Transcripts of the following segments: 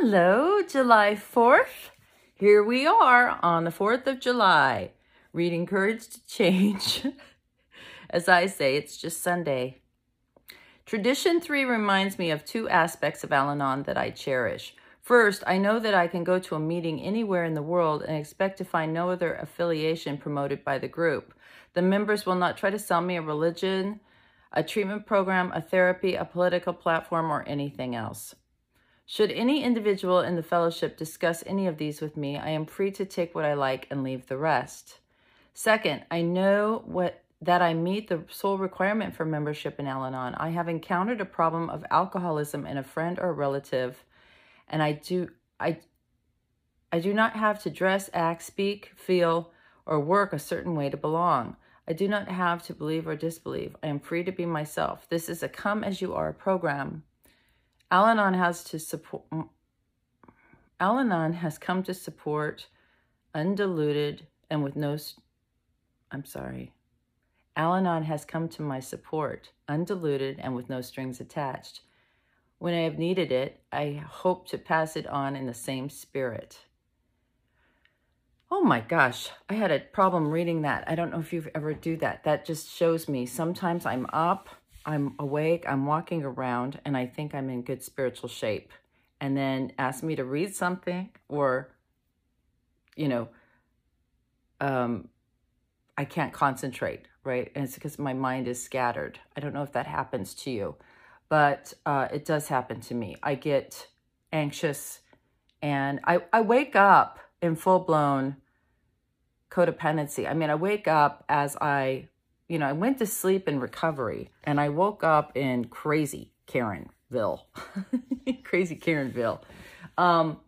Hello, July 4th. Here we are on the 4th of July, reading Courage to Change. As I say, it's just Sunday. Tradition 3 reminds me of two aspects of Al Anon that I cherish. First, I know that I can go to a meeting anywhere in the world and expect to find no other affiliation promoted by the group. The members will not try to sell me a religion, a treatment program, a therapy, a political platform, or anything else. Should any individual in the fellowship discuss any of these with me, I am free to take what I like and leave the rest. Second, I know what that I meet the sole requirement for membership in Al Anon. I have encountered a problem of alcoholism in a friend or relative, and I do I I do not have to dress, act, speak, feel, or work a certain way to belong. I do not have to believe or disbelieve. I am free to be myself. This is a come as you are program. Al Anon has to support. Mm, Al Anon has come to support undiluted and with no. I'm sorry. Al Anon has come to my support, undiluted and with no strings attached. When I have needed it, I hope to pass it on in the same spirit. Oh my gosh, I had a problem reading that. I don't know if you've ever do that. That just shows me sometimes I'm up I'm awake, I'm walking around, and I think I'm in good spiritual shape. And then ask me to read something or, you know, um, I can't concentrate, right? And it's because my mind is scattered. I don't know if that happens to you, but uh, it does happen to me. I get anxious and I, I wake up in full blown codependency. I mean, I wake up as I you know, I went to sleep in recovery and I woke up in crazy Karenville, crazy Karenville. Um,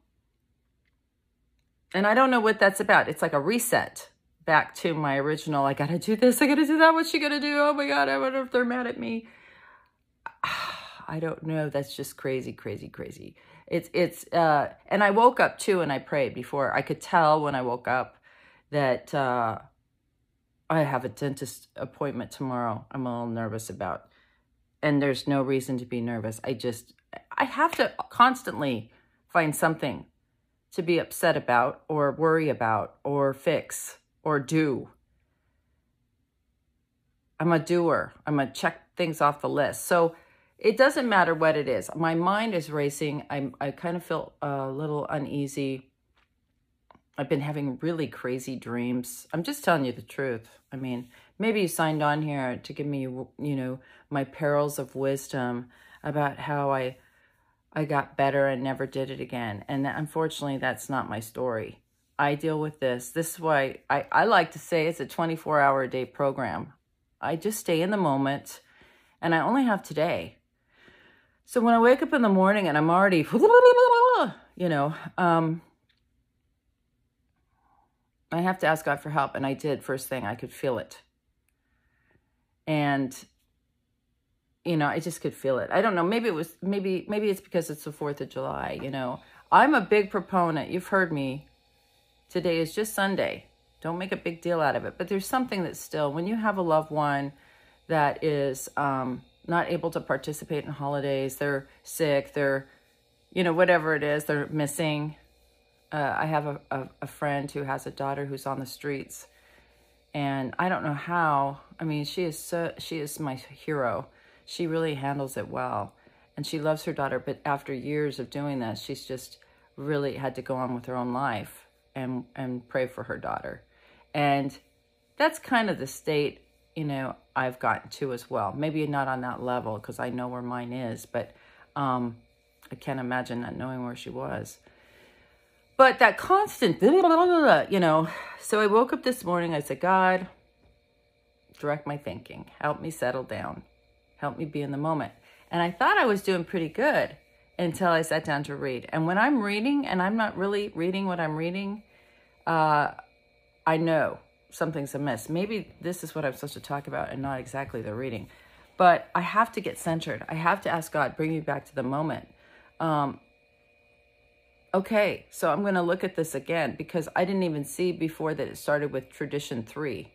and I don't know what that's about. It's like a reset back to my original, I got to do this, I got to do that. What's she to do? Oh my God, I wonder if they're mad at me. I don't know. That's just crazy, crazy, crazy. It's, it's, uh, and I woke up too and I prayed before. I could tell when I woke up that, uh, I have a dentist appointment tomorrow. I'm a little nervous about. And there's no reason to be nervous. I just, I have to constantly find something to be upset about or worry about or fix or do. I'm a doer. I'm a check things off the list. So it doesn't matter what it is. My mind is racing. I'm, I kind of feel a little uneasy I've been having really crazy dreams. I'm just telling you the truth. I mean, maybe you signed on here to give me, you know, my perils of wisdom about how I I got better and never did it again. And unfortunately, that's not my story. I deal with this. This is why I, I like to say it's a 24 hour a day program. I just stay in the moment and I only have today. So when I wake up in the morning and I'm already, you know, um, I have to ask God for help. And I did first thing. I could feel it. And, you know, I just could feel it. I don't know. Maybe it was, maybe, maybe it's because it's the 4th of July, you know. I'm a big proponent. You've heard me. Today is just Sunday. Don't make a big deal out of it. But there's something that still, when you have a loved one that is um, not able to participate in holidays, they're sick, they're, you know, whatever it is, they're missing, uh, I have a, a, a, friend who has a daughter who's on the streets, and I don't know how. I mean, she is so she is my hero. She really handles it well, and she loves her daughter. But after years of doing this, she's just really had to go on with her own life and and pray for her daughter, and that's kind of the state you know I've gotten to as well. Maybe not on that level because I know where mine is, but um, I can't imagine not knowing where she was. But that constant, you know, so I woke up this morning. I said, God, direct my thinking. Help me settle down. Help me be in the moment. And I thought I was doing pretty good until I sat down to read. And when I'm reading and I'm not really reading what I'm reading, uh, I know something's amiss. Maybe this is what I'm supposed to talk about and not exactly the reading. But I have to get centered. I have to ask God, bring me back to the moment. Um, Okay, so I'm going to look at this again because I didn't even see before that it started with tradition three.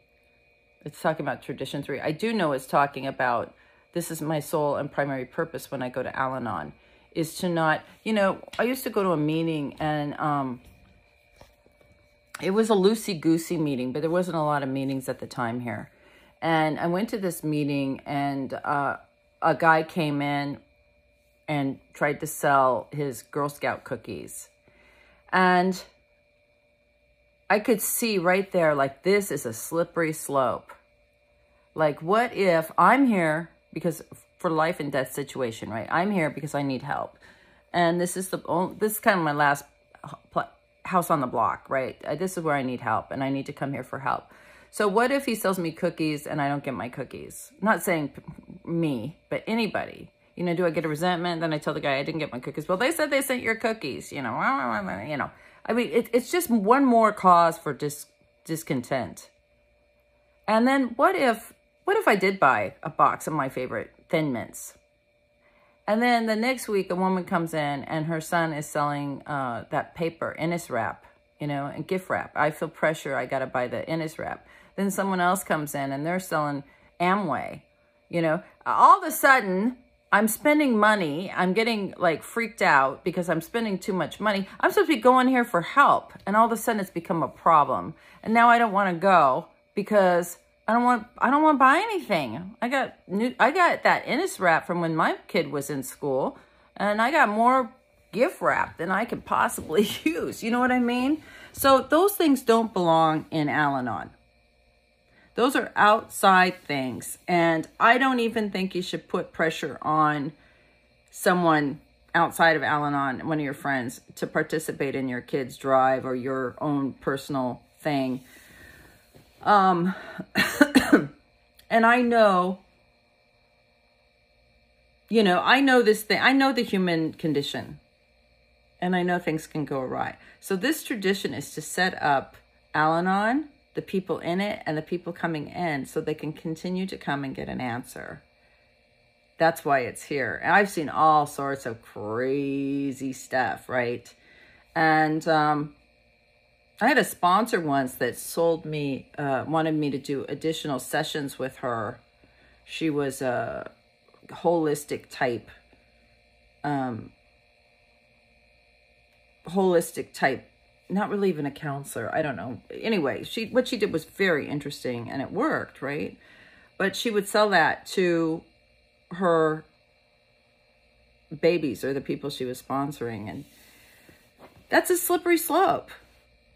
It's talking about tradition three. I do know it's talking about this is my sole and primary purpose when I go to Al Anon is to not, you know, I used to go to a meeting and um, it was a loosey-goosey meeting, but there wasn't a lot of meetings at the time here. And I went to this meeting and uh, a guy came in and tried to sell his Girl Scout cookies. And I could see right there, like, this is a slippery slope. Like, what if I'm here because for life and death situation, right? I'm here because I need help. And this is the only, this is kind of my last house on the block, right? Uh, this is where I need help and I need to come here for help. So what if he sells me cookies and I don't get my cookies? I'm not saying me, but anybody. You know, do I get a resentment? Then I tell the guy I didn't get my cookies. Well, they said they sent your cookies. You know, you know. I mean, it, it's just one more cause for dis, discontent. And then what if what if I did buy a box of my favorite Thin Mints? And then the next week, a woman comes in and her son is selling uh, that paper, Inniswrap, you know, and gift wrap. I feel pressure. I got to buy the Inniswrap. Then someone else comes in and they're selling Amway. You know, all of a sudden, I'm spending money. I'm getting like freaked out because I'm spending too much money. I'm supposed to be going here for help. And all of a sudden it's become a problem. And now I don't want to go because I don't want I don't want to buy anything. I got new I got that Inniswrap from when my kid was in school and I got more gift wrap than I could possibly use. You know what I mean? So those things don't belong in Al-Anon. Those are outside things. And I don't even think you should put pressure on someone outside of Al Anon, one of your friends, to participate in your kid's drive or your own personal thing. Um, and I know, you know, I know this thing, I know the human condition, and I know things can go awry. So this tradition is to set up Al Anon the people in it and the people coming in so they can continue to come and get an answer. That's why it's here. I've seen all sorts of crazy stuff, right? And um, I had a sponsor once that sold me, uh, wanted me to do additional sessions with her. She was a holistic type, um, holistic type not really even a counselor. I don't know. Anyway, she what she did was very interesting and it worked, right? But she would sell that to her babies or the people she was sponsoring and that's a slippery slope.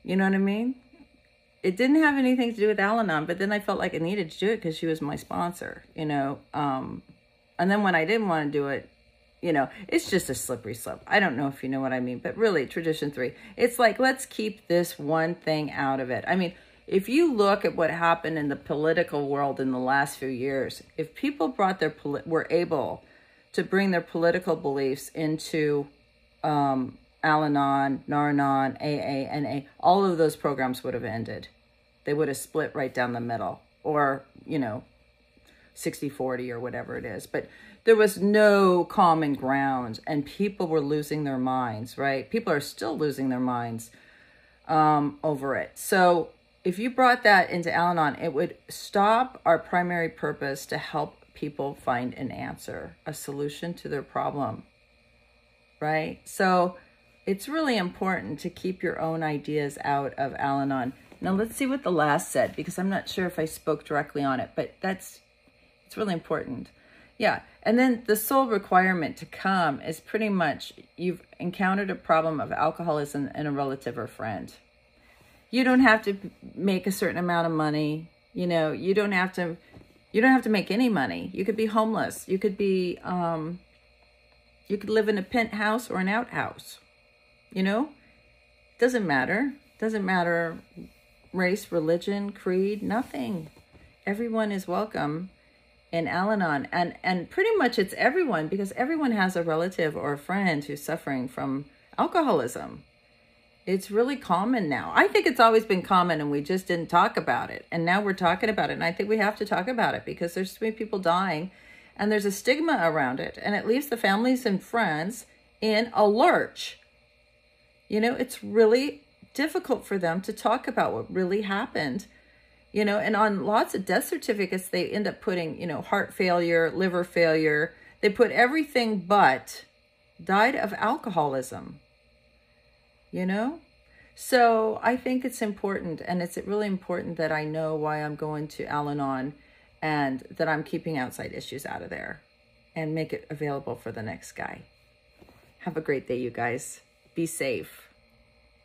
You know what I mean? It didn't have anything to do with Al-Anon, but then I felt like I needed to do it because she was my sponsor, you know. Um, and then when I didn't want to do it, you know, it's just a slippery slope. I don't know if you know what I mean, but really, tradition three, it's like, let's keep this one thing out of it. I mean, if you look at what happened in the political world in the last few years, if people brought their, were able to bring their political beliefs into um, Al-Anon, Nar-Anon, AA, NA, all of those programs would have ended. They would have split right down the middle or, you know, 60-40 or whatever it is. But there was no common ground and people were losing their minds, right? People are still losing their minds um, over it. So if you brought that into Al-Anon, it would stop our primary purpose to help people find an answer, a solution to their problem, right? So it's really important to keep your own ideas out of Al-Anon. Now let's see what the last said, because I'm not sure if I spoke directly on it, but that's, it's really important. Yeah. And then the sole requirement to come is pretty much you've encountered a problem of alcoholism in a relative or friend. You don't have to make a certain amount of money. You know, you don't have to, you don't have to make any money. You could be homeless. You could be, um, you could live in a penthouse or an outhouse. You know, doesn't matter. Doesn't matter race, religion, creed, nothing. Everyone is welcome in Al-Anon. And, and pretty much it's everyone because everyone has a relative or a friend who's suffering from alcoholism. It's really common now. I think it's always been common and we just didn't talk about it. And now we're talking about it. And I think we have to talk about it because there's so many people dying and there's a stigma around it. And it leaves the families and friends in a lurch. You know, it's really difficult for them to talk about what really happened you know, and on lots of death certificates, they end up putting, you know, heart failure, liver failure. They put everything but died of alcoholism. You know? So I think it's important, and it's really important that I know why I'm going to Al Anon and that I'm keeping outside issues out of there and make it available for the next guy. Have a great day, you guys. Be safe.